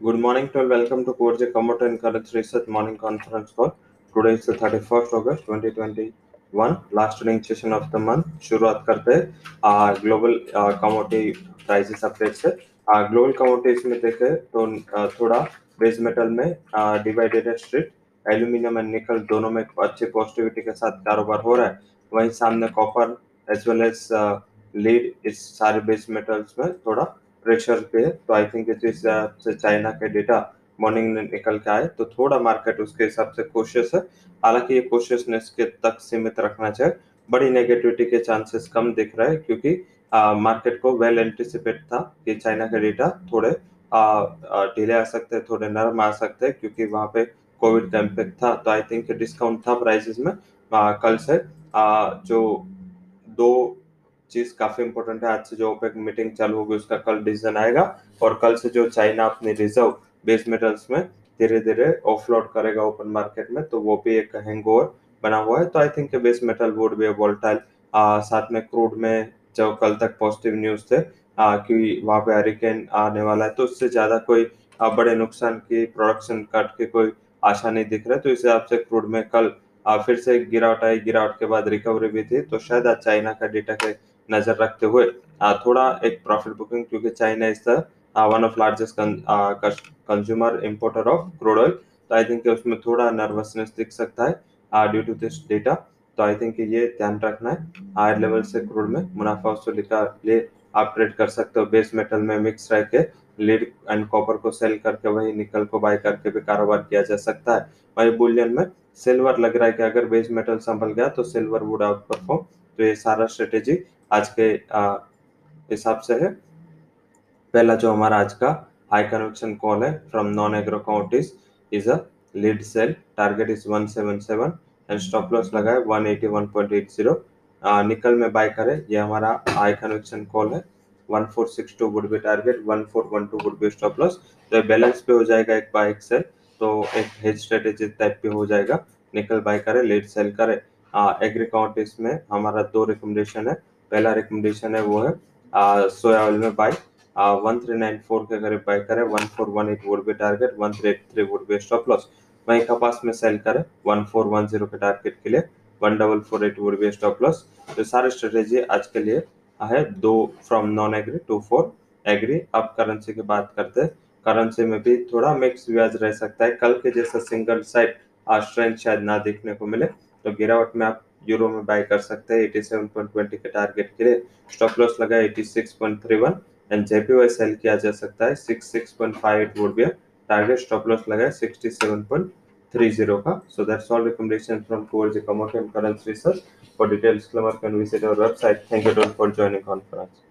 Good morning to welcome to Korje commodity and colour research morning conference call today is the thirty first August last running session of the month शुरुआत करते हैं। Global commodity prices update से। Global commodities में देखे तो थोड़ा base metal में divided है स्ट्रीट एल्यूमिनियम एंड निकल दोनों में अच्छे पॉजिटिविटी के साथ कारोबार हो रहा है। वहीं सामने copper as well as lead इस सारे बेस मेटल्स में थोड़ा प्रेशर पे तो आई थिंक इस हिसाब से चाइना के डेटा मॉर्निंग में निकल के आए तो थोड़ा मार्केट उसके हिसाब से कोशियस है। हालाँकि ये कोशियसनेस के तक सीमित रखना चाहिए। बड़ी नेगेटिविटी के चांसेस कम दिख रहे हैं क्योंकि मार्केट को वेल एंटिसिपेट था कि चाइना के डेटा थोड़े डिले आ सकते हैं थोड़े नरम आ सकते हैं क्योंकि वहाँ पे कोविड का इम्पेक्ट था। तो आई थिंक डिस्काउंट था प्राइसेस में आ, कल से आ, जो दो चीज़ काफ़ी इंपॉर्टेंट है। आज से जो ओपेक मीटिंग चालू होगी उसका कल डिसीज़न आएगा और कल से जो चाइना अपने रिज़र्व बेस मेटल्स में धीरे धीरे ऑफलोड करेगा ओपन मार्केट में तो वो भी एक हैंगओवर बना हुआ है। तो I think base metal would be volatile साथ में क्रूड में जो कल तक पॉजिटिव न्यूज़ थे आ, कि वहाँ पे हरिकेन आने वाला है तो उससे ज़्यादा कोई आ, बड़े नुकसान की प्रोडक्शन कट के कोई आशा नहीं दिख रहा तो इस हिसाब से क्रूड में कल आ, फिर से गिरावट आई। गिरावट के बाद रिकवरी भी थी तो शायद आज चाइना का डेटा के नज़र रखते हुए थोड़ा एक प्रॉफिट बुकिंग क्योंकि China is the one of largest consumer importer of crude oil तो आई थिंक उसमें थोड़ा नर्वसनेस दिख सकता है ड्यू टू दिस डेटा तो आई थिंक ये ध्यान रखना है हायर लेवल से क्रूड में मुनाफा वसूली का लिए आप ट्रेड कर सकते हो। बेस मेटल में मिक्स रह के लीड एंड कॉपर को सेल करके, वही निकल को बाय करके भी कारोबार किया जा सकता है। वही बुलियन में सिल्वर लग रहा है कि अगर बेस मेटल संभल गया तो सिल्वर वुड आउट परफॉर्म तो ये सारा स्ट्रेटेजी आज के हिसाब से है। पहला जो हमारा आज का हाई कन्वेक्शन कॉल है from non agro commodities is a lead sell target is 177 and stop loss लगा है 181.80 निकल में बाय करें, ये हमारा हाई कन्वेक्शन कॉल है। 1462 would be target 1412 would be stop loss तो बैलेंस पे हो जाएगा एक बाय एक सेल तो एक हेज स्ट्रेटेजी टाइप पे हो जाएगा। निकल बाय करे लीड सेल करे। एग्री काउंटीज में हमारा दो रिकमेंडेशन है। पहला रिकमेंडेशन है वो है सोया ऑयल में buy one three nine four के करीब बाय करें one four one eight would be target one three eight three would be stop loss वहीं कपास में सेल करें वन फोर वन ज़ीरो के टारगेट के लिए one double four eight would be stop loss तो सारे स्ट्रेटेजी आज के लिए है, दो from non agri two for agri अब करेंसी की बात करते हैं करेंसी में भी थोड़ा मिक्स व्याज रह सकता है। कल के जैसा सिंगल साइड स्ट्रेंथ शायद ना देखने को मिले तो गिरावट में आप यूरो में बाय कर सकते हैं। 87.20 के टारगेट के लिए स्टॉप लॉस लगा 86.31 एंड जेपीवाई सेल किया जा सकता है। 66.58 would be a target stop loss लगा 67.30 का। So that's all recommendation from Kors commodity and currency research for details can visit our website thank you for joining conference